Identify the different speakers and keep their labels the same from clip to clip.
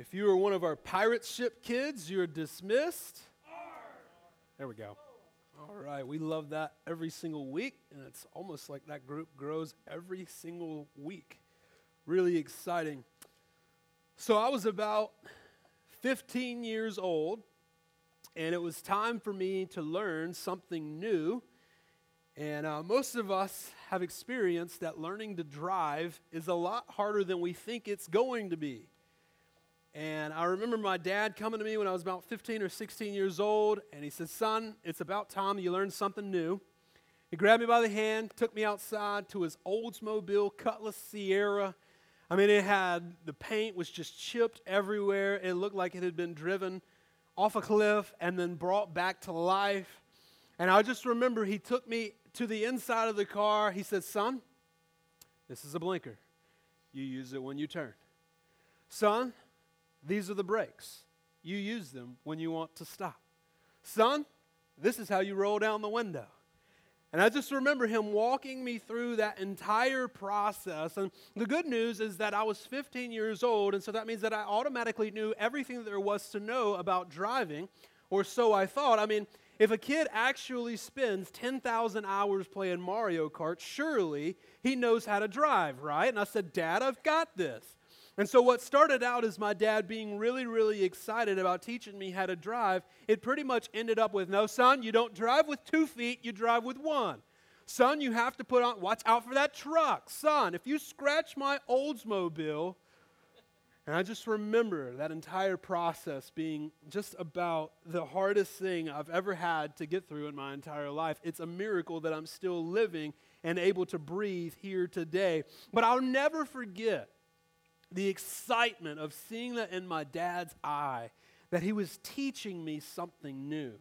Speaker 1: If you are one of our pirate ship kids, you're dismissed. There we go. All right, we love that every single week, and it's almost like that group grows every single week. Really exciting. So I was about 15 years old, and it was time for me to learn something new. And uh, most of us have experienced that learning to drive is a lot harder than we think it's going to be. And I remember my dad coming to me when I was about 15 or 16 years old, and he said, Son, it's about time you learn something new. He grabbed me by the hand, took me outside to his Oldsmobile Cutlass Ciera. I mean, it had the paint was just chipped everywhere. It looked like it had been driven off a cliff and then brought back to life. And I just remember he took me to the inside of the car. He said, Son, this is a blinker. You use it when you turn. Son, these are the brakes. You use them when you want to stop. Son, this is how you roll down the window. And I just remember him walking me through that entire process. And the good news is that I was 15 years old, and so that means that I automatically knew everything that there was to know about driving, or so I thought. I mean, if a kid actually spends 10,000 hours playing Mario Kart, surely he knows how to drive, right? And I said, Dad, I've got this. And so, what started out as my dad being really, really excited about teaching me how to drive, it pretty much ended up with no, son, you don't drive with two feet, you drive with one. Son, you have to put on, watch out for that truck. Son, if you scratch my Oldsmobile, and I just remember that entire process being just about the hardest thing I've ever had to get through in my entire life. It's a miracle that I'm still living and able to breathe here today. But I'll never forget the excitement of seeing that in my dad's eye, that he was teaching me something new,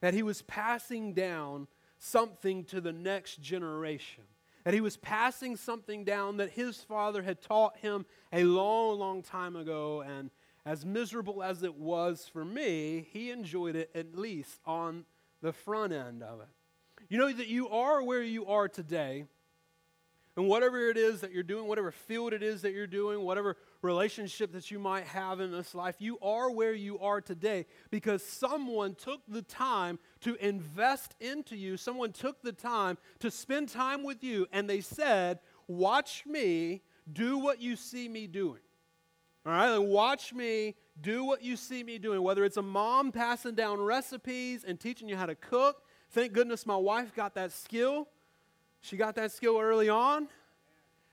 Speaker 1: that he was passing down something to the next generation, that he was passing something down that his father had taught him a long, long time ago. And as miserable as it was for me, he enjoyed it at least on the front end of it. You know that you are where you are today and whatever it is that you're doing, whatever field it is that you're doing, whatever relationship that you might have in this life, you are where you are today because someone took the time to invest into you. Someone took the time to spend time with you, and they said, Watch me do what you see me doing. All right, and watch me do what you see me doing, whether it's a mom passing down recipes and teaching you how to cook. Thank goodness my wife got that skill. She got that skill early on.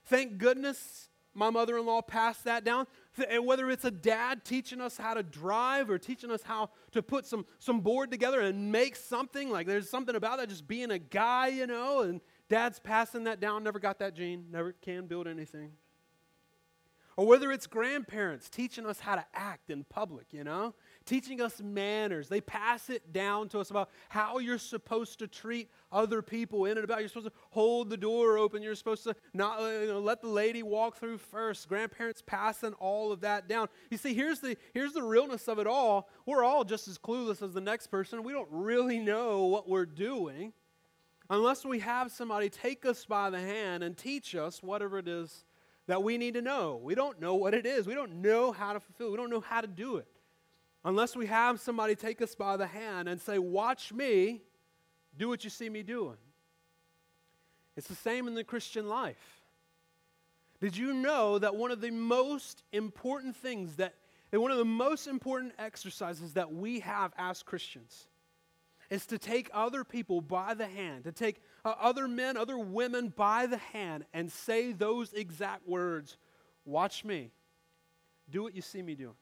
Speaker 1: Thank goodness my mother in law passed that down. And whether it's a dad teaching us how to drive or teaching us how to put some, some board together and make something, like there's something about that, just being a guy, you know, and dad's passing that down, never got that gene, never can build anything. Or whether it's grandparents teaching us how to act in public, you know, teaching us manners. They pass it down to us about how you're supposed to treat other people in and about. You're supposed to hold the door open. You're supposed to not uh, you know, let the lady walk through first. Grandparents passing all of that down. You see, here's the here's the realness of it all. We're all just as clueless as the next person. We don't really know what we're doing unless we have somebody take us by the hand and teach us whatever it is that we need to know. We don't know what it is. We don't know how to fulfill. We don't know how to do it unless we have somebody take us by the hand and say, Watch me, do what you see me doing. It's the same in the Christian life. Did you know that one of the most important things that, and one of the most important exercises that we have as Christians is to take other people by the hand, to take uh, other men, other women by the hand and say those exact words Watch me, do what you see me doing.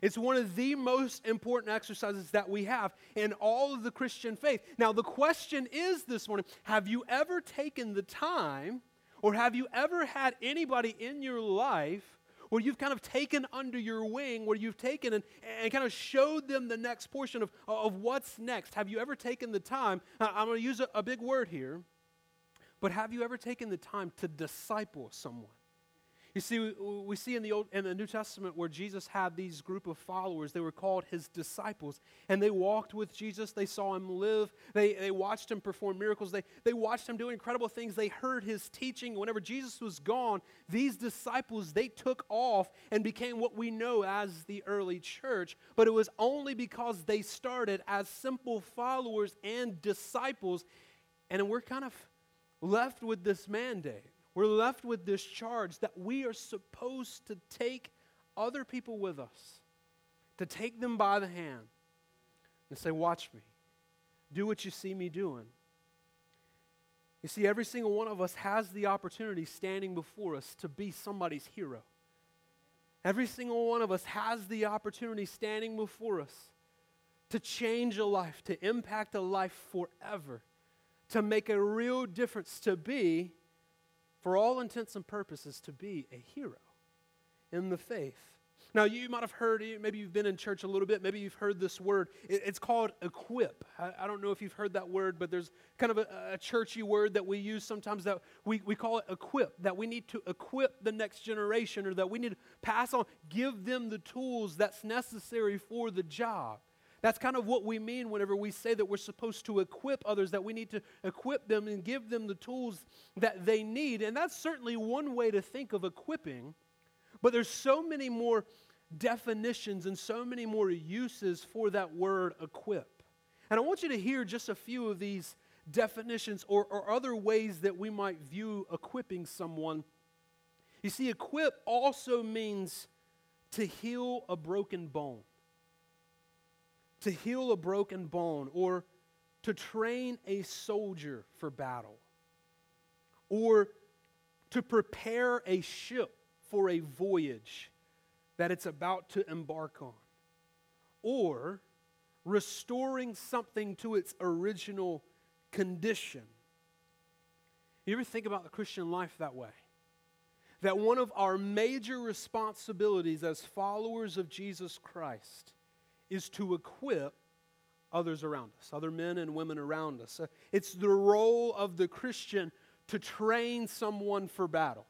Speaker 1: It's one of the most important exercises that we have in all of the Christian faith. Now, the question is this morning have you ever taken the time, or have you ever had anybody in your life where you've kind of taken under your wing, where you've taken and, and kind of showed them the next portion of, of what's next? Have you ever taken the time? I'm going to use a, a big word here, but have you ever taken the time to disciple someone? You see, we see in the Old in the New Testament where Jesus had these group of followers. They were called his disciples, and they walked with Jesus. They saw him live. They, they watched him perform miracles. They, they watched him do incredible things. They heard his teaching. Whenever Jesus was gone, these disciples they took off and became what we know as the early church. But it was only because they started as simple followers and disciples, and we're kind of left with this mandate we're left with this charge that we are supposed to take other people with us, to take them by the hand and say, Watch me. Do what you see me doing. You see, every single one of us has the opportunity standing before us to be somebody's hero. Every single one of us has the opportunity standing before us to change a life, to impact a life forever, to make a real difference, to be for all intents and purposes, to be a hero in the faith. Now, you might have heard, maybe you've been in church a little bit, maybe you've heard this word. it's called equip. I, don't know if you've heard that word, but there's kind of a, a, churchy word that we use sometimes that we, we call it equip, that we need to equip the next generation or that we need to pass on, give them the tools that's necessary for the job. That's kind of what we mean whenever we say that we're supposed to equip others, that we need to equip them and give them the tools that they need. And that's certainly one way to think of equipping. But there's so many more definitions and so many more uses for that word equip. And I want you to hear just a few of these definitions or, or other ways that we might view equipping someone. You see, equip also means to heal a broken bone to heal a broken bone or to train a soldier for battle or to prepare a ship for a voyage that it's about to embark on or restoring something to its original condition. You ever think about the Christian life that way? That one of our major responsibilities as followers of Jesus Christ is to equip others around us, other men and women around us. Uh, it's the role of the Christian to train someone for battle.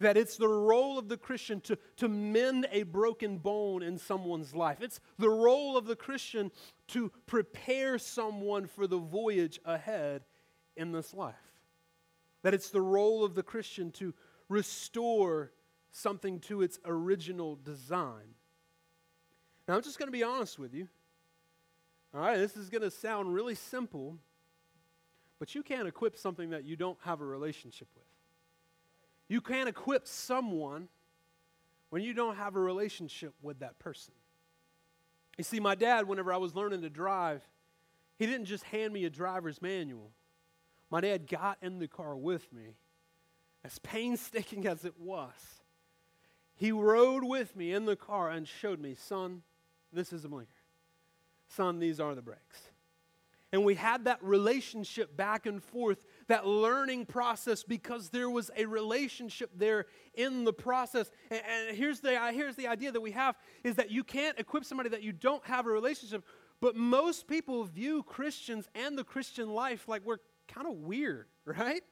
Speaker 1: That it's the role of the Christian to, to mend a broken bone in someone's life. It's the role of the Christian to prepare someone for the voyage ahead in this life. That it's the role of the Christian to restore something to its original design. Now, I'm just going to be honest with you. All right, this is going to sound really simple, but you can't equip something that you don't have a relationship with. You can't equip someone when you don't have a relationship with that person. You see, my dad, whenever I was learning to drive, he didn't just hand me a driver's manual. My dad got in the car with me, as painstaking as it was. He rode with me in the car and showed me, son, this is a blinker. Son, these are the brakes. And we had that relationship back and forth, that learning process, because there was a relationship there in the process. And, and here's, the, uh, here's the idea that we have is that you can't equip somebody that you don't have a relationship. But most people view Christians and the Christian life like we're kind of weird, right?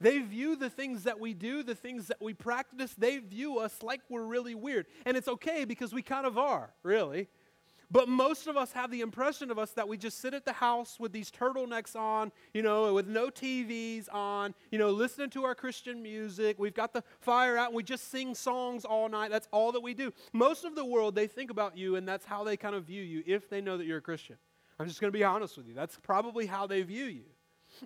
Speaker 1: They view the things that we do, the things that we practice, they view us like we're really weird. And it's okay because we kind of are, really. But most of us have the impression of us that we just sit at the house with these turtlenecks on, you know, with no TVs on, you know, listening to our Christian music. We've got the fire out and we just sing songs all night. That's all that we do. Most of the world, they think about you and that's how they kind of view you if they know that you're a Christian. I'm just going to be honest with you. That's probably how they view you.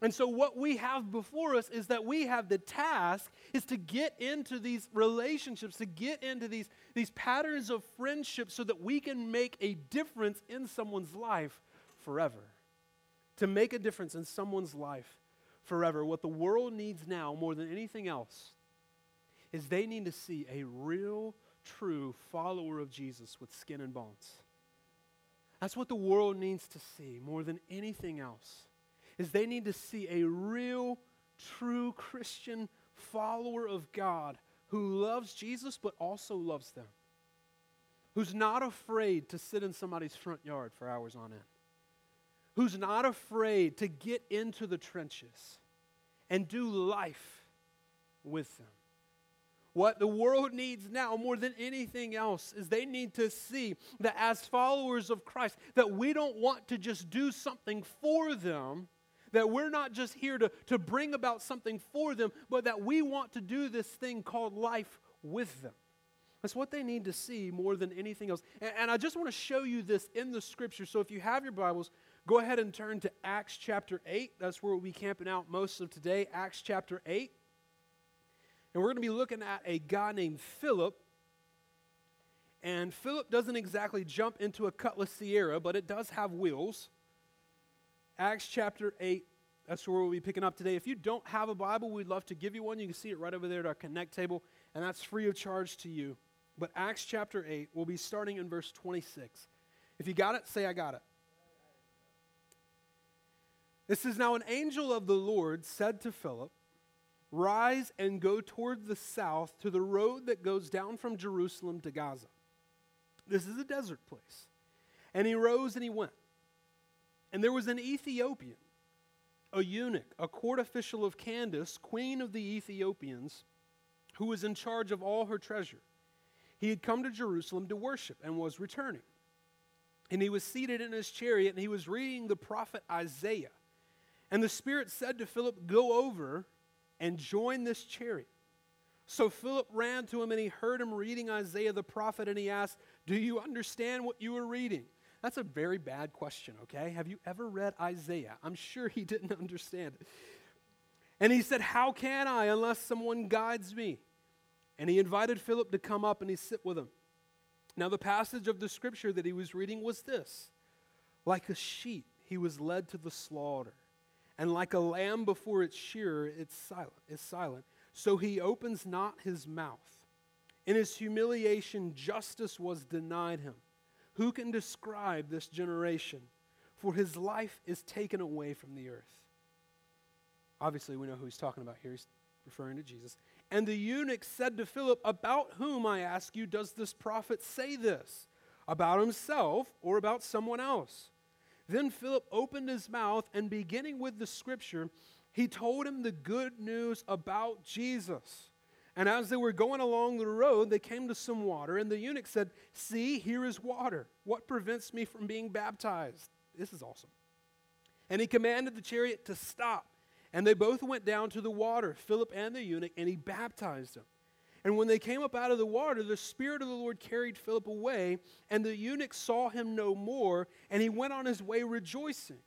Speaker 1: And so what we have before us is that we have the task is to get into these relationships, to get into these, these patterns of friendship so that we can make a difference in someone's life forever. To make a difference in someone's life forever. What the world needs now more than anything else is they need to see a real, true follower of Jesus with skin and bones. That's what the world needs to see more than anything else is they need to see a real, true Christian follower of God who loves Jesus but also loves them. Who's not afraid to sit in somebody's front yard for hours on end. Who's not afraid to get into the trenches and do life with them. What the world needs now more than anything else is they need to see that as followers of Christ that we don't want to just do something for them, that we're not just here to, to bring about something for them, but that we want to do this thing called life with them. That's what they need to see more than anything else. And, and I just want to show you this in the scripture. So if you have your Bibles, go ahead and turn to Acts chapter 8. That's where we'll be camping out most of today. Acts chapter 8. And we're going to be looking at a guy named Philip. And Philip doesn't exactly jump into a Cutlass Ciera, but it does have wheels. Acts chapter 8, that's where we'll be picking up today. If you don't have a Bible, we'd love to give you one. You can see it right over there at our Connect table, and that's free of charge to you. But Acts chapter 8, we'll be starting in verse 26. If you got it, say, I got it. This is now an angel of the Lord said to Philip, Rise and go toward the south to the road that goes down from Jerusalem to Gaza. This is a desert place. And he rose and he went. And there was an Ethiopian, a eunuch, a court official of Candace, queen of the Ethiopians, who was in charge of all her treasure. He had come to Jerusalem to worship and was returning. And he was seated in his chariot and he was reading the prophet Isaiah. And the Spirit said to Philip, Go over and join this chariot. So Philip ran to him and he heard him reading Isaiah the prophet and he asked, Do you understand what you are reading? That's a very bad question, okay? Have you ever read Isaiah? I'm sure he didn't understand it. And he said, How can I unless someone guides me? And he invited Philip to come up and he sit with him. Now, the passage of the scripture that he was reading was this Like a sheep, he was led to the slaughter and like a lamb before its shearer, it's silent, is silent. So he opens not his mouth. In his humiliation, justice was denied him. Who can describe this generation? For his life is taken away from the earth. Obviously, we know who he's talking about here. He's referring to Jesus. And the eunuch said to Philip, About whom, I ask you, does this prophet say this? About himself or about someone else? Then Philip opened his mouth, and beginning with the scripture, he told him the good news about Jesus. And as they were going along the road, they came to some water, and the eunuch said, See, here is water. What prevents me from being baptized? This is awesome. And he commanded the chariot to stop. And they both went down to the water, Philip and the eunuch, and he baptized him. And when they came up out of the water, the Spirit of the Lord carried Philip away, and the eunuch saw him no more, and he went on his way rejoicing.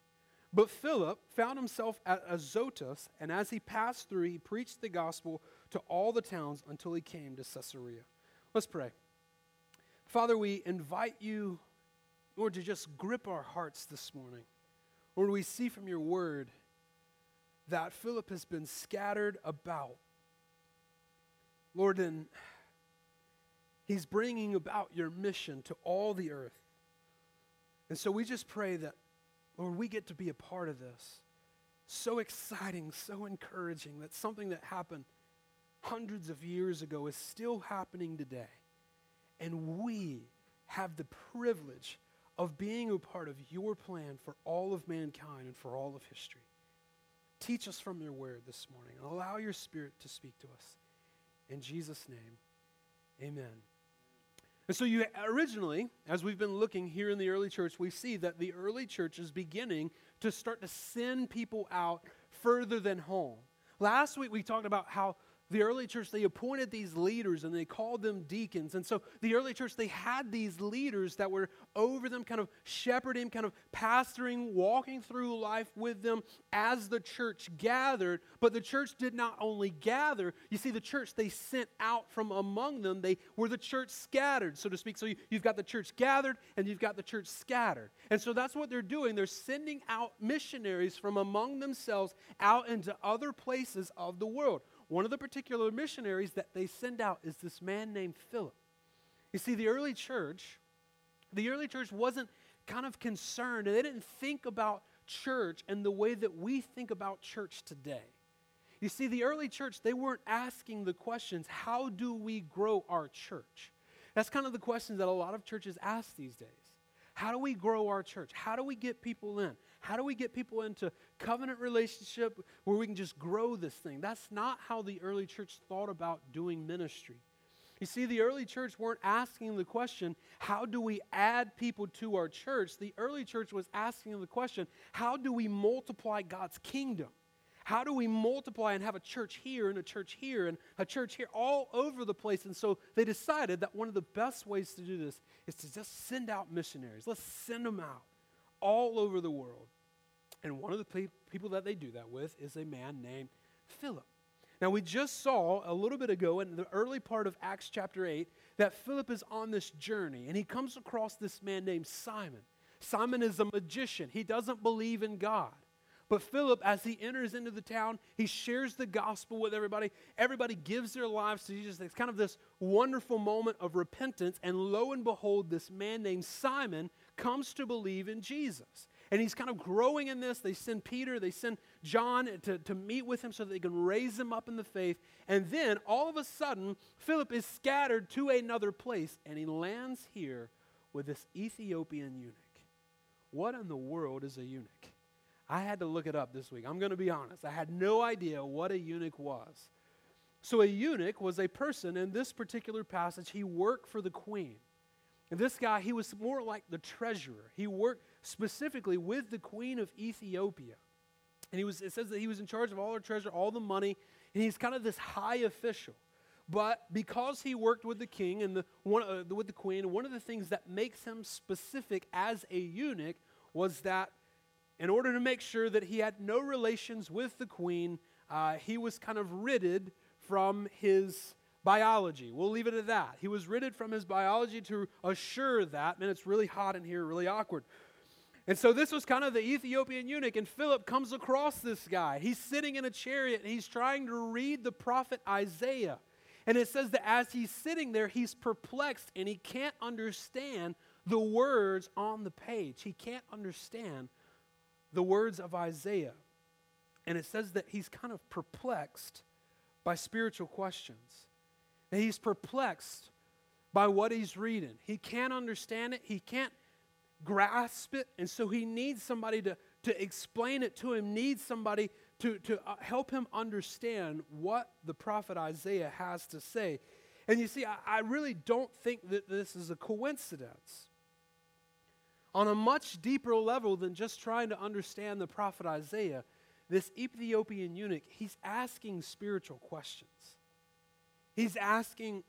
Speaker 1: But Philip found himself at Azotus, and as he passed through, he preached the gospel to all the towns until he came to Caesarea. Let's pray. Father, we invite you, Lord, to just grip our hearts this morning. Lord, we see from your word that Philip has been scattered about Lord, and He's bringing about your mission to all the earth. And so we just pray that, Lord, we get to be a part of this. So exciting, so encouraging that something that happened hundreds of years ago is still happening today. And we have the privilege of being a part of your plan for all of mankind and for all of history. Teach us from your word this morning and allow your spirit to speak to us. In Jesus' name, amen. And so, you originally, as we've been looking here in the early church, we see that the early church is beginning to start to send people out further than home. Last week, we talked about how the early church they appointed these leaders and they called them deacons. And so the early church they had these leaders that were over them kind of shepherding kind of pastoring walking through life with them as the church gathered. But the church did not only gather. You see the church they sent out from among them. They were the church scattered so to speak. So you, you've got the church gathered and you've got the church scattered. And so that's what they're doing. They're sending out missionaries from among themselves out into other places of the world one of the particular missionaries that they send out is this man named Philip. You see, the early church, the early church wasn't kind of concerned, and they didn't think about church in the way that we think about church today. You see, the early church, they weren't asking the questions, how do we grow our church? That's kind of the questions that a lot of churches ask these days. How do we grow our church? How do we get people in? How do we get people into covenant relationship where we can just grow this thing? That's not how the early church thought about doing ministry. You see, the early church weren't asking the question, how do we add people to our church? The early church was asking the question, how do we multiply God's kingdom? How do we multiply and have a church here and a church here and a church here all over the place? And so they decided that one of the best ways to do this is to just send out missionaries. Let's send them out all over the world. And one of the pe- people that they do that with is a man named Philip. Now, we just saw a little bit ago in the early part of Acts chapter 8 that Philip is on this journey and he comes across this man named Simon. Simon is a magician, he doesn't believe in God. But Philip, as he enters into the town, he shares the gospel with everybody. Everybody gives their lives to Jesus. It's kind of this wonderful moment of repentance. And lo and behold, this man named Simon comes to believe in Jesus. And he's kind of growing in this. They send Peter, they send John to, to meet with him so that they can raise him up in the faith. And then all of a sudden, Philip is scattered to another place, and he lands here with this Ethiopian eunuch. What in the world is a eunuch? I had to look it up this week. I'm going to be honest. I had no idea what a eunuch was. So, a eunuch was a person in this particular passage, he worked for the queen. And this guy, he was more like the treasurer. He worked specifically with the queen of Ethiopia. And he was, it says that he was in charge of all her treasure, all the money, and he's kind of this high official. But because he worked with the king and the, one, uh, with the queen, one of the things that makes him specific as a eunuch was that in order to make sure that he had no relations with the queen, uh, he was kind of ridded from his biology. We'll leave it at that. He was ridded from his biology to assure that, man, it's really hot in here, really awkward. And so this was kind of the Ethiopian eunuch, and Philip comes across this guy. He's sitting in a chariot and he's trying to read the prophet Isaiah. And it says that as he's sitting there, he's perplexed and he can't understand the words on the page. He can't understand the words of Isaiah. And it says that he's kind of perplexed by spiritual questions. And he's perplexed by what he's reading. He can't understand it. He can't grasp it, and so he needs somebody to, to explain it to him, needs somebody to, to uh, help him understand what the prophet Isaiah has to say. And you see, I, I really don't think that this is a coincidence. On a much deeper level than just trying to understand the prophet Isaiah, this Ethiopian eunuch, he's asking spiritual questions. He's asking,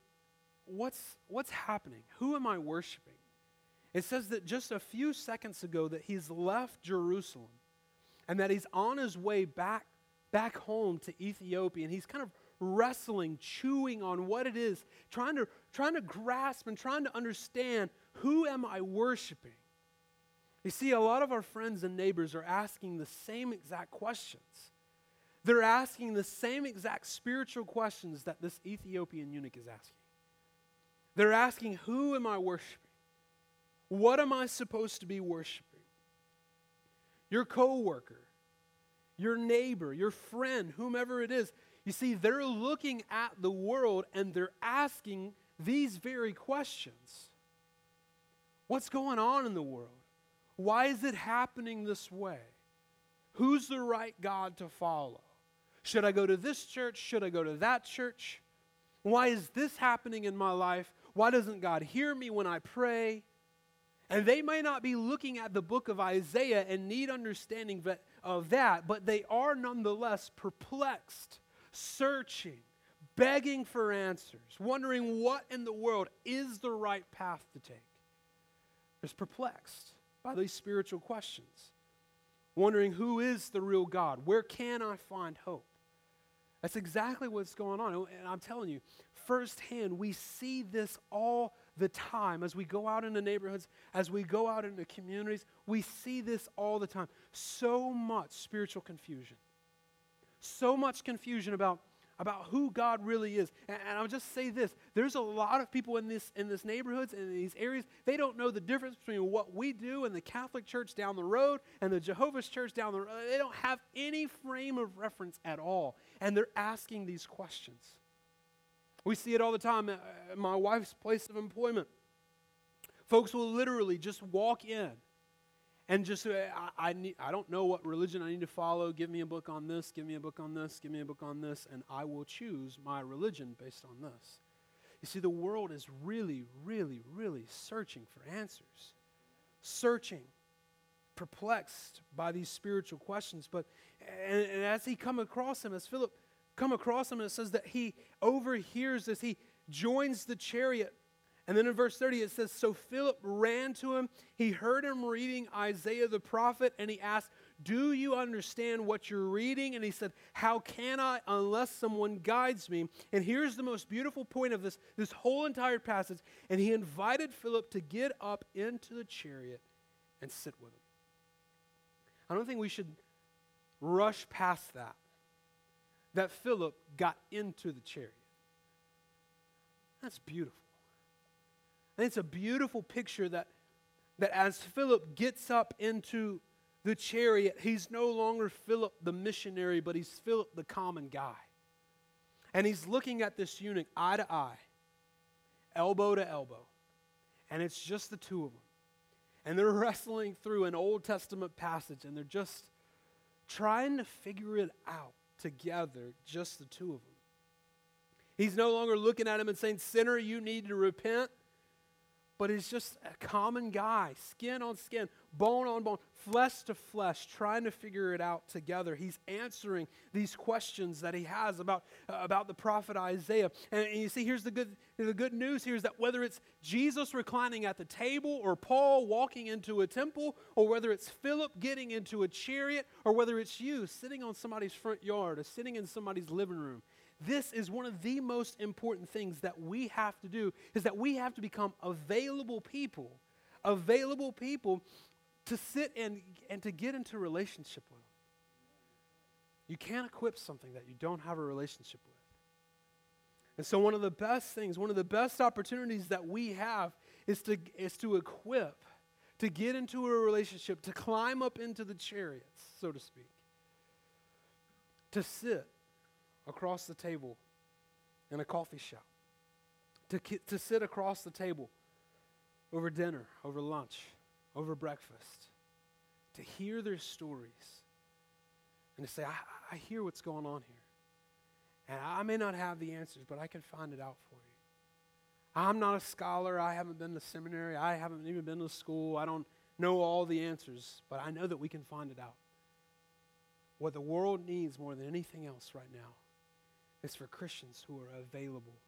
Speaker 1: what's, what's happening? Who am I worshiping? It says that just a few seconds ago that he's left Jerusalem and that he's on his way back back home to Ethiopia and he's kind of wrestling, chewing on what it is, trying to trying to grasp and trying to understand who am I worshiping? You see, a lot of our friends and neighbors are asking the same exact questions. They're asking the same exact spiritual questions that this Ethiopian eunuch is asking. They're asking, Who am I worshiping? What am I supposed to be worshiping? Your coworker, your neighbor, your friend, whomever it is. You see, they're looking at the world and they're asking these very questions. What's going on in the world? Why is it happening this way? Who's the right God to follow? Should I go to this church? Should I go to that church? Why is this happening in my life? Why doesn't God hear me when I pray? And they may not be looking at the book of Isaiah and need understanding of that, but they are nonetheless perplexed, searching, begging for answers, wondering what in the world is the right path to take. They're perplexed by these spiritual questions, wondering who is the real God? Where can I find hope? That's exactly what's going on. And I'm telling you, firsthand, we see this all the time as we go out into neighborhoods, as we go out into communities. We see this all the time. So much spiritual confusion. So much confusion about, about who God really is. And, and I'll just say this there's a lot of people in this in this neighborhoods and in these areas, they don't know the difference between what we do and the Catholic Church down the road and the Jehovah's Church down the road. They don't have any frame of reference at all. And they're asking these questions. We see it all the time at my wife's place of employment. Folks will literally just walk in and just I, I, need, I don't know what religion I need to follow. Give me a book on this, give me a book on this, give me a book on this, and I will choose my religion based on this. You see, the world is really, really, really searching for answers, searching, perplexed by these spiritual questions. But and, and as he come across him, as Philip come across him, and it says that he overhears this. He joins the chariot and then in verse 30, it says So Philip ran to him. He heard him reading Isaiah the prophet, and he asked, Do you understand what you're reading? And he said, How can I unless someone guides me? And here's the most beautiful point of this, this whole entire passage. And he invited Philip to get up into the chariot and sit with him. I don't think we should rush past that. That Philip got into the chariot. That's beautiful. And it's a beautiful picture that, that as Philip gets up into the chariot, he's no longer Philip the missionary, but he's Philip the common guy. And he's looking at this eunuch eye to eye, elbow to elbow. And it's just the two of them. And they're wrestling through an Old Testament passage and they're just trying to figure it out together, just the two of them. He's no longer looking at him and saying, Sinner, you need to repent but is just a common guy, skin on skin, bone on bone, flesh to flesh, trying to figure it out together. He's answering these questions that he has about, uh, about the prophet Isaiah. And, and, you see, here's the good, the good news here is that whether it's Jesus reclining at the table, or Paul walking into a temple, or whether it's Philip getting into a chariot, or whether it's you sitting on somebody's front yard or sitting in somebody's living room, this is one of the most important things that we have to do is that we have to become available people available people to sit and, and to get into relationship with you can't equip something that you don't have a relationship with. And so one of the best things one of the best opportunities that we have is to, is to equip to get into a relationship to climb up into the chariots so to speak to sit across the table in a coffee shop, to, to sit across the table over dinner, over lunch, over breakfast, to hear their stories, and to say, I, I hear what's going on here. And I may not have the answers, but I can find it out for you. I'm not a scholar. I haven't been to seminary. I haven't even been to school. I don't know all the answers, but I know that we can find it out. What the world needs more than anything else right now is for Christians who are available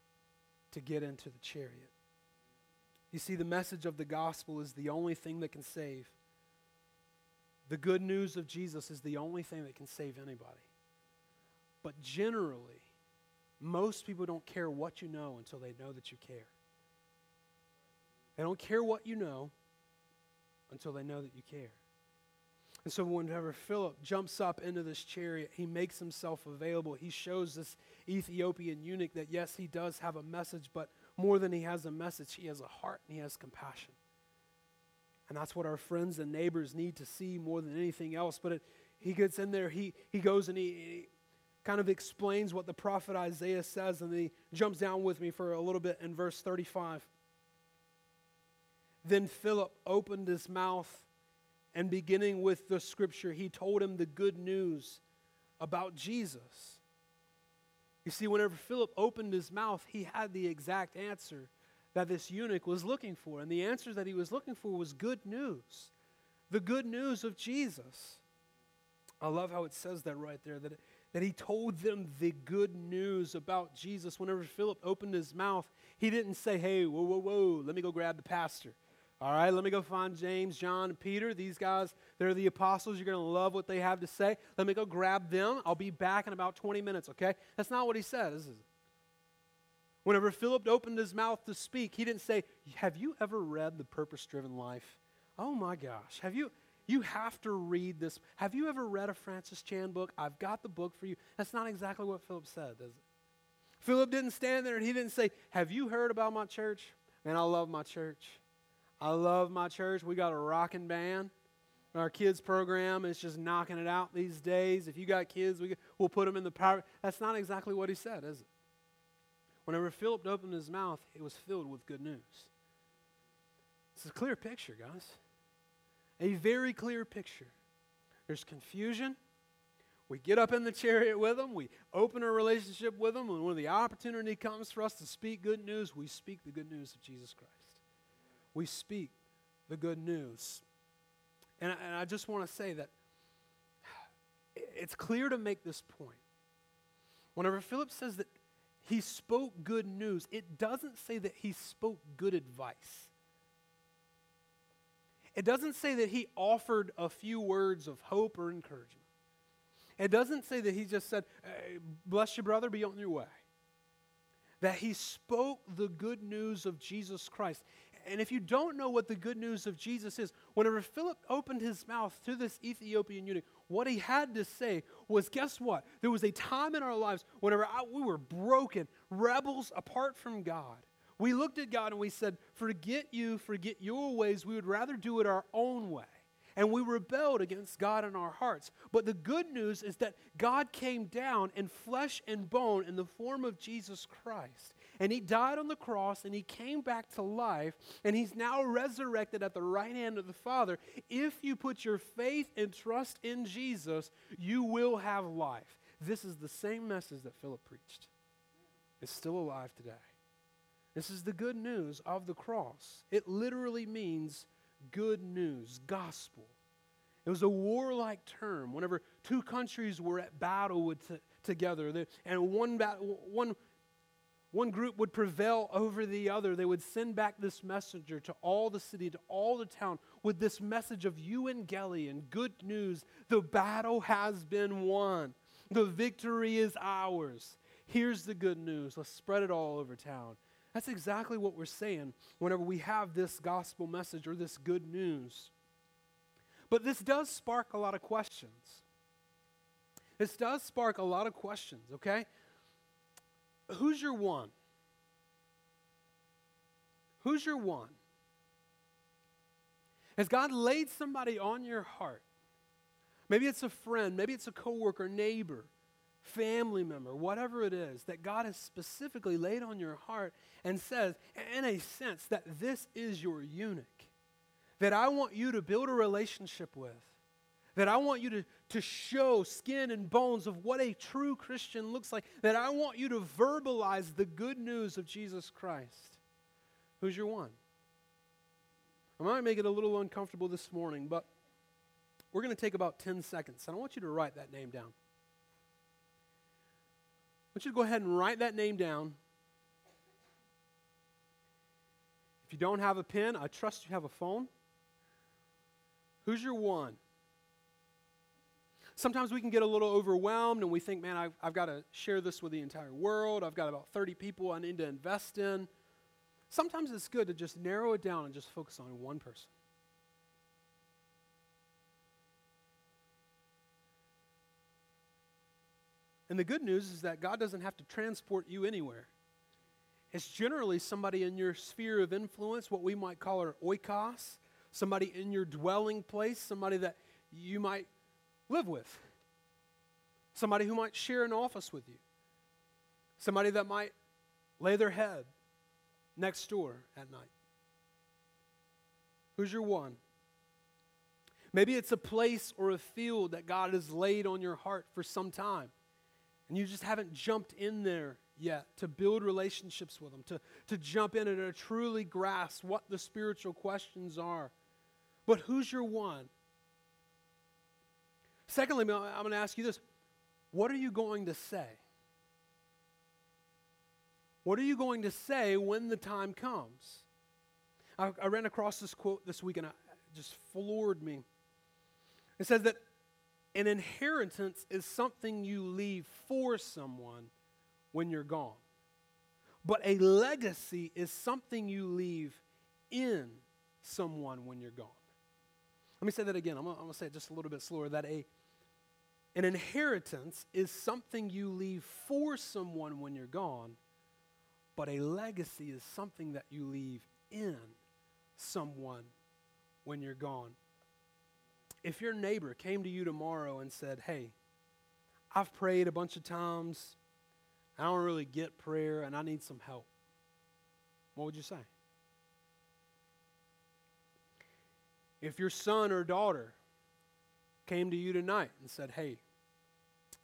Speaker 1: to get into the chariot. You see, the message of the gospel is the only thing that can save. The good news of Jesus is the only thing that can save anybody. But generally, most people don't care what you know until they know that you care. They don't care what you know until they know that you care. And so, whenever Philip jumps up into this chariot, he makes himself available. He shows this Ethiopian eunuch that, yes, he does have a message, but more than he has a message, he has a heart and he has compassion. And that's what our friends and neighbors need to see more than anything else. But it, he gets in there, he, he goes and he, he kind of explains what the prophet Isaiah says, and he jumps down with me for a little bit in verse 35. Then Philip opened his mouth and beginning with the scripture, he told him the good news about Jesus. You see, whenever Philip opened his mouth, he had the exact answer that this eunuch was looking for. And the answer that he was looking for was good news the good news of Jesus. I love how it says that right there, that, that he told them the good news about Jesus. Whenever Philip opened his mouth, he didn't say, hey, whoa, whoa, whoa, let me go grab the pastor. All right, let me go find James, John, and Peter. These guys, they're the apostles. You're going to love what they have to say. Let me go grab them. I'll be back in about 20 minutes, okay? That's not what he says. Whenever Philip opened his mouth to speak, he didn't say, Have you ever read The Purpose Driven Life? Oh my gosh. Have you? You have to read this. Have you ever read a Francis Chan book? I've got the book for you. That's not exactly what Philip said, it? Philip didn't stand there and he didn't say, Have you heard about my church? Man, I love my church. I love my church. We got a rocking band. Our kids program is just knocking it out these days. If you got kids, we, we'll put them in the power. That's not exactly what he said, is it? Whenever Philip opened his mouth, it was filled with good news. It's a clear picture, guys. A very clear picture. There's confusion. We get up in the chariot with them. We open a relationship with them. And when the opportunity comes for us to speak good news, we speak the good news of Jesus Christ. We speak the good news. And I, and I just want to say that it's clear to make this point. Whenever Philip says that he spoke good news, it doesn't say that he spoke good advice. It doesn't say that he offered a few words of hope or encouragement. It doesn't say that he just said, hey, Bless your brother, be on your way. That he spoke the good news of Jesus Christ. And if you don't know what the good news of Jesus is, whenever Philip opened his mouth to this Ethiopian eunuch, what he had to say was guess what? There was a time in our lives whenever I, we were broken, rebels apart from God. We looked at God and we said, Forget you, forget your ways. We would rather do it our own way. And we rebelled against God in our hearts. But the good news is that God came down in flesh and bone in the form of Jesus Christ. And he died on the cross and he came back to life and he's now resurrected at the right hand of the Father. If you put your faith and trust in Jesus, you will have life. This is the same message that Philip preached. It's still alive today. This is the good news of the cross. It literally means good news, gospel. It was a warlike term. Whenever two countries were at battle t- together, and one, ba- one one group would prevail over the other. They would send back this messenger to all the city, to all the town, with this message of euangelion, good news. The battle has been won. The victory is ours. Here's the good news. Let's spread it all over town. That's exactly what we're saying whenever we have this gospel message or this good news. But this does spark a lot of questions. This does spark a lot of questions, okay? Who's your one? Who's your one? Has God laid somebody on your heart? Maybe it's a friend, maybe it's a coworker, neighbor, family member, whatever it is that God has specifically laid on your heart and says, in a sense, that this is your eunuch, that I want you to build a relationship with that I want you to, to show skin and bones of what a true Christian looks like, that I want you to verbalize the good news of Jesus Christ. Who's your one? I might make it a little uncomfortable this morning, but we're going to take about 10 seconds, and I want you to write that name down. I want you to go ahead and write that name down. If you don't have a pen, I trust you have a phone. Who's your one? Sometimes we can get a little overwhelmed and we think, man, I've, I've got to share this with the entire world. I've got about 30 people I need to invest in. Sometimes it's good to just narrow it down and just focus on one person. And the good news is that God doesn't have to transport you anywhere. It's generally somebody in your sphere of influence, what we might call our oikos, somebody in your dwelling place, somebody that you might live with, somebody who might share an office with you, somebody that might lay their head next door at night. Who's your one? Maybe it's a place or a field that God has laid on your heart for some time, and you just haven't jumped in there yet to build relationships with them, to, to jump in and to truly grasp what the spiritual questions are. But who's your one? Secondly, I'm going to ask you this what are you going to say? What are you going to say when the time comes? I, I ran across this quote this week and it just floored me. It says that an inheritance is something you leave for someone when you're gone. But a legacy is something you leave in someone when you're gone. Let me say that again. I'm going to say it just a little bit slower. That a an inheritance is something you leave for someone when you're gone, but a legacy is something that you leave in someone when you're gone. If your neighbor came to you tomorrow and said, Hey, I've prayed a bunch of times, I don't really get prayer, and I need some help, what would you say? If your son or daughter came to you tonight and said, Hey,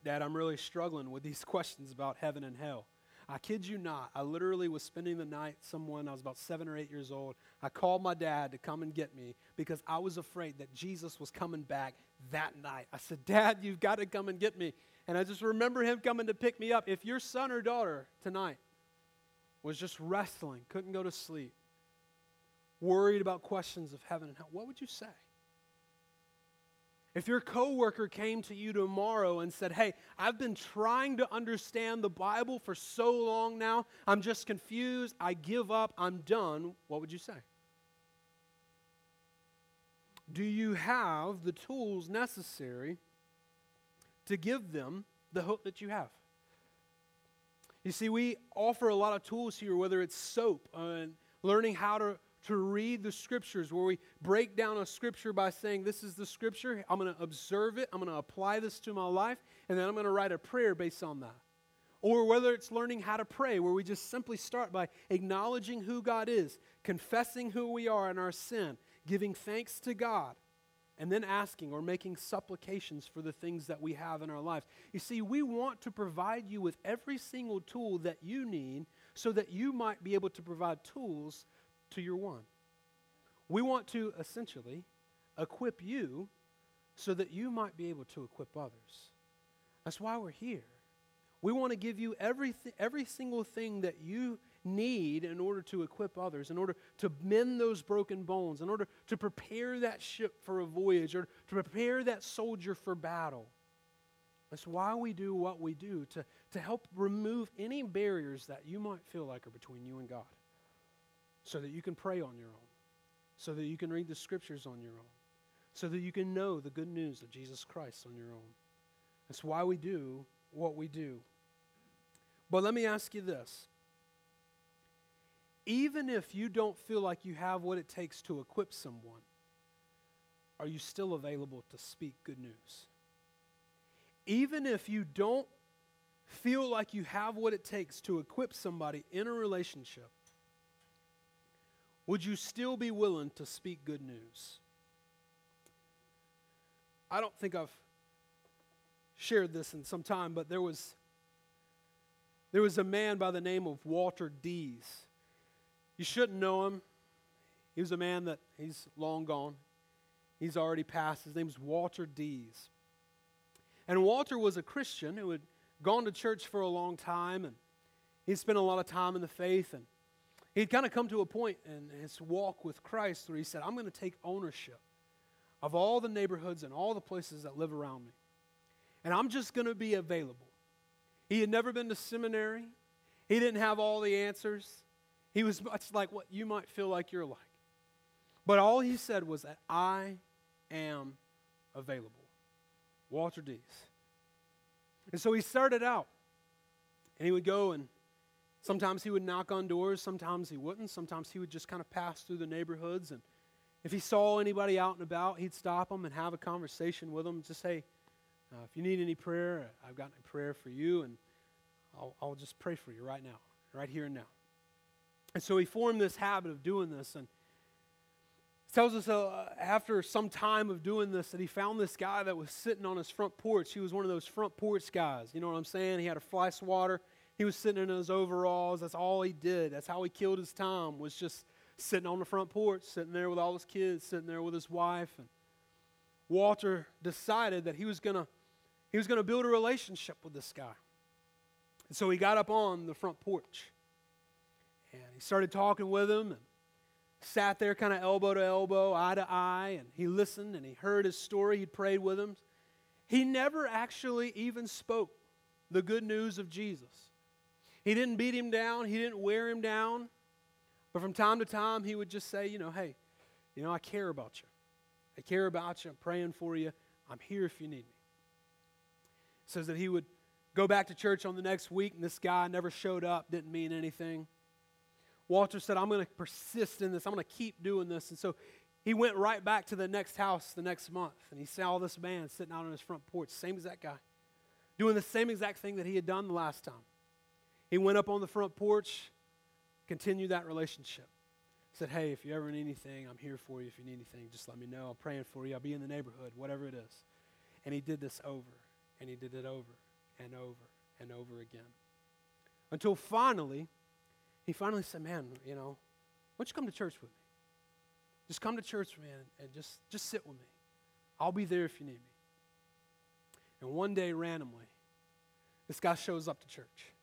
Speaker 1: Dad, I'm really struggling with these questions about heaven and hell. I kid you not. I literally was spending the night someone, I was about seven or eight years old. I called my dad to come and get me because I was afraid that Jesus was coming back that night. I said, Dad, you've got to come and get me. And I just remember him coming to pick me up. If your son or daughter tonight was just wrestling, couldn't go to sleep, worried about questions of heaven and hell, what would you say? If your coworker came to you tomorrow and said, Hey, I've been trying to understand the Bible for so long now, I'm just confused, I give up, I'm done, what would you say? Do you have the tools necessary to give them the hope that you have? You see, we offer a lot of tools here, whether it's SOAP and learning how to to read the scriptures where we break down a scripture by saying, This is the scripture. I'm going to observe it. I'm going to apply this to my life. And then I'm going to write a prayer based on that. Or whether it's learning how to pray, where we just simply start by acknowledging who God is, confessing who we are and our sin, giving thanks to God, and then asking or making supplications for the things that we have in our lives. You see, we want to provide you with every single tool that you need so that you might be able to provide tools to your one. We want to essentially equip you so that you might be able to equip others. That's why we're here. We want to give you everything, every single thing that you need in order to equip others, in order to mend those broken bones, in order to prepare that ship for a voyage, or to prepare that soldier for battle. That's why we do what we do, to, to help remove any barriers that you might feel like are between you and God so that you can pray on your own, so that you can read the scriptures on your own, so that you can know the good news of Jesus Christ on your own. That's why we do what we do. But let me ask you this. Even if you don't feel like you have what it takes to equip someone, are you still available to speak good news? Even if you don't feel like you have what it takes to equip somebody in a relationship, would you still be willing to speak good news? I don't think I've shared this in some time, but there was there was a man by the name of Walter Dees. You shouldn't know him. He was a man that he's long gone. He's already passed. His name's Walter Dees. And Walter was a Christian who had gone to church for a long time and he spent a lot of time in the faith and He'd kind of come to a point in his walk with Christ where he said, I'm going to take ownership of all the neighborhoods and all the places that live around me. And I'm just going to be available. He had never been to seminary, he didn't have all the answers. He was much like what you might feel like you're like. But all he said was that I am available. Walter Dees. And so he started out, and he would go and Sometimes he would knock on doors, sometimes he wouldn't. Sometimes he would just kind of pass through the neighborhoods. And if he saw anybody out and about, he'd stop them and have a conversation with them. Just say, uh, if you need any prayer, I've got a prayer for you, and I'll, I'll just pray for you right now, right here and now. And so he formed this habit of doing this. And tells us uh, after some time of doing this that he found this guy that was sitting on his front porch. He was one of those front porch guys. You know what I'm saying? He had a fly swatter. He was sitting in his overalls. That's all he did. That's how he killed his time, was just sitting on the front porch, sitting there with all his kids, sitting there with his wife. And Walter decided that he was going to he was going to build a relationship with this guy. And so he got up on the front porch and he started talking with him and sat there kind of elbow to elbow, eye to eye, and he listened and he heard his story. He prayed with him. He never actually even spoke the good news of Jesus. He didn't beat him down, he didn't wear him down. But from time to time, he would just say, you know, hey, you know, I care about you. I care about you. I'm praying for you. I'm here if you need me. It says that he would go back to church on the next week, and this guy never showed up, didn't mean anything. Walter said, I'm going to persist in this. I'm going to keep doing this. And so he went right back to the next house the next month, and he saw this man sitting out on his front porch, same as that guy, doing the same exact thing that he had done the last time. He went up on the front porch, continued that relationship. said, Hey, if you ever need anything, I'm here for you. If you need anything, just let me know. I'm praying for you. I'll be in the neighborhood, whatever it is. And he did this over, and he did it over, and over, and over again. Until finally, he finally said, Man, you know, why don't you come to church with me? Just come to church, man, and just, just sit with me. I'll be there if you need me. And one day, randomly, this guy shows up to church.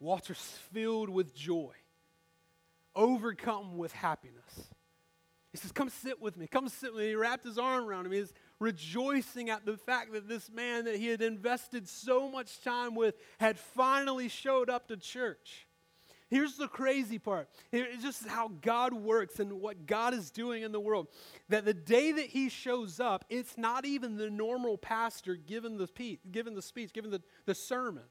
Speaker 1: Walter's filled with joy, overcome with happiness. He says, Come sit with me. Come sit with me. He wrapped his arm around him. He's rejoicing at the fact that this man that he had invested so much time with had finally showed up to church. Here's the crazy part. It's just how God works and what God is doing in the world. That the day that he shows up, it's not even the normal pastor giving the, giving the speech, giving the, the sermon.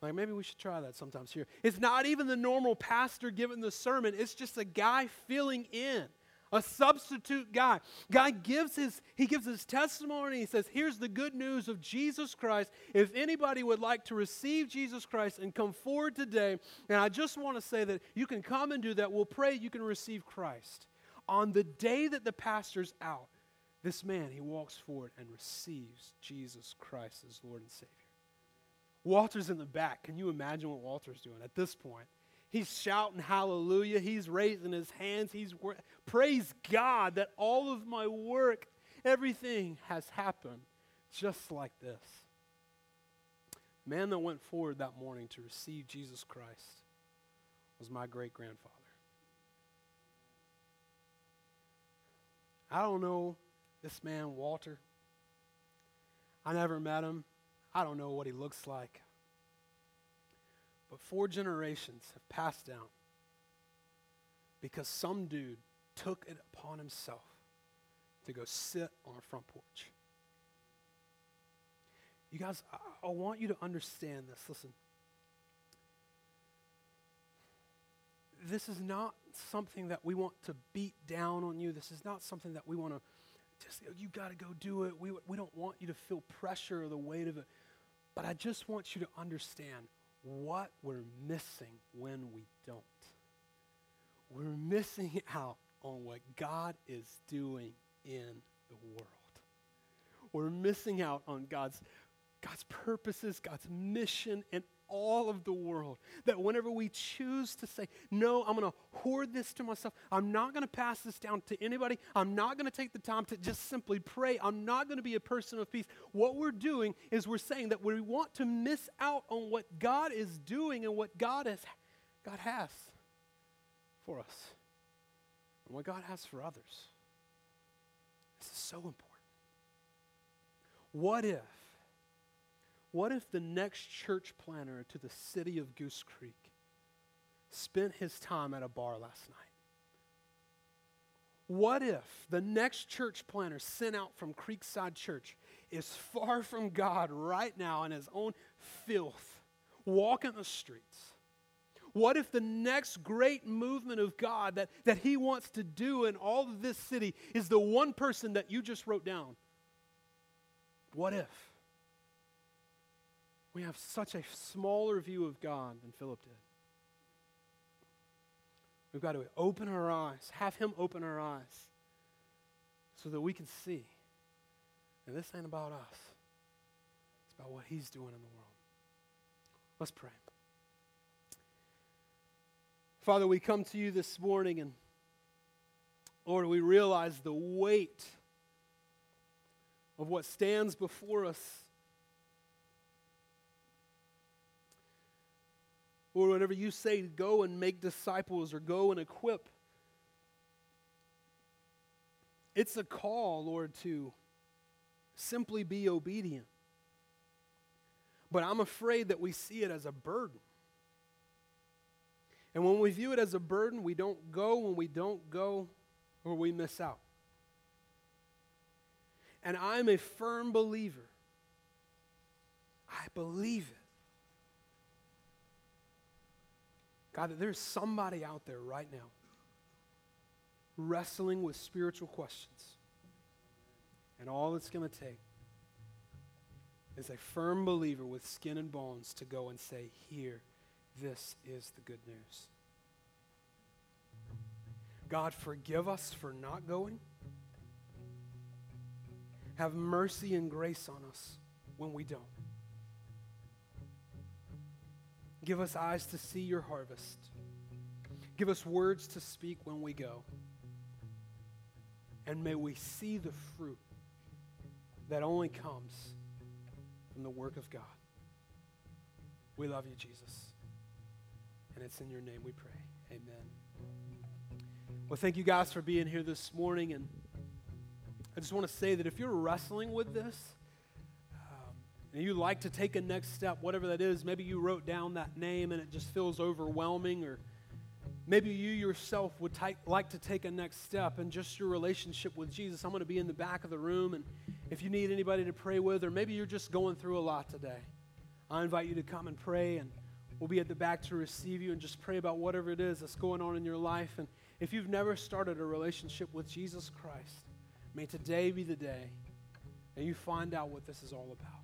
Speaker 1: Like maybe we should try that sometimes here. It's not even the normal pastor giving the sermon, it's just a guy filling in a substitute guy. Guy gives his he gives his testimony. He says, "Here's the good news of Jesus Christ. If anybody would like to receive Jesus Christ and come forward today, and I just want to say that you can come and do that. We'll pray you can receive Christ." On the day that the pastor's out, this man, he walks forward and receives Jesus Christ as Lord and Savior. Walter's in the back. Can you imagine what Walter's doing at this point? He's shouting hallelujah. He's raising his hands. He's praise God that all of my work, everything has happened just like this. Man that went forward that morning to receive Jesus Christ was my great grandfather. I don't know this man, Walter. I never met him. I don't know what he looks like. But four generations have passed down because some dude took it upon himself to go sit on a front porch. You guys, I, I want you to understand this. Listen. This is not something that we want to beat down on you. This is not something that we want to just, you got to go do it. We, we don't want you to feel pressure or the weight of it. But I just want you to understand what we're missing when we don't. We're missing out on what God is doing in the world. We're missing out on God's, God's purposes, God's mission, and all of the world. That whenever we choose to say, no, I'm going to hoard this to myself, I'm not going to pass this down to anybody, I'm not going to take the time to just simply pray, I'm not going to be a person of peace. What we're doing is we're saying that we want to miss out on what God is doing and what God, has, God has for us and what God has for others. This is so important. What if what if the next church planter to the city of Goose Creek spent his time at a bar last night? What if the next church planter sent out from Creekside Church is far from God right now in his own filth, walking the streets? What if the next great movement of God that, that he wants to do in all of this city is the one person that you just wrote down? What if? We have such a smaller view of God than Philip did. We've got to open our eyes, have Him open our eyes, so that we can see. And this ain't about us, it's about what He's doing in the world. Let's pray. Father, we come to you this morning, and Lord, we realize the weight of what stands before us Or whenever you say go and make disciples or go and equip, it's a call, Lord, to simply be obedient. But I'm afraid that we see it as a burden. And when we view it as a burden, we don't go. When we don't go, or we miss out. And I'm a firm believer. I believe it God, that there's somebody out there right now wrestling with spiritual questions. And all it's going to take is a firm believer with skin and bones to go and say, Here, this is the good news. God, forgive us for not going. Have mercy and grace on us when we don't. Give us eyes to see your harvest. Give us words to speak when we go. And may we see the fruit that only comes from the work of God. We love you, Jesus. And it's in your name we pray. Amen. Well, thank you guys for being here this morning. And I just want to say that if you're wrestling with this, and you like to take a next step, whatever that is, maybe you wrote down that name and it just feels overwhelming, or maybe you yourself would t- like to take a next step in just your relationship with Jesus. I'm going to be in the back of the room, and if you need anybody to pray with, or maybe you're just going through a lot today, I invite you to come and pray, and we'll be at the back to receive you and just pray about whatever it is that's going on in your life. And if you've never started a relationship with Jesus Christ, may today be the day and you find out what this is all about.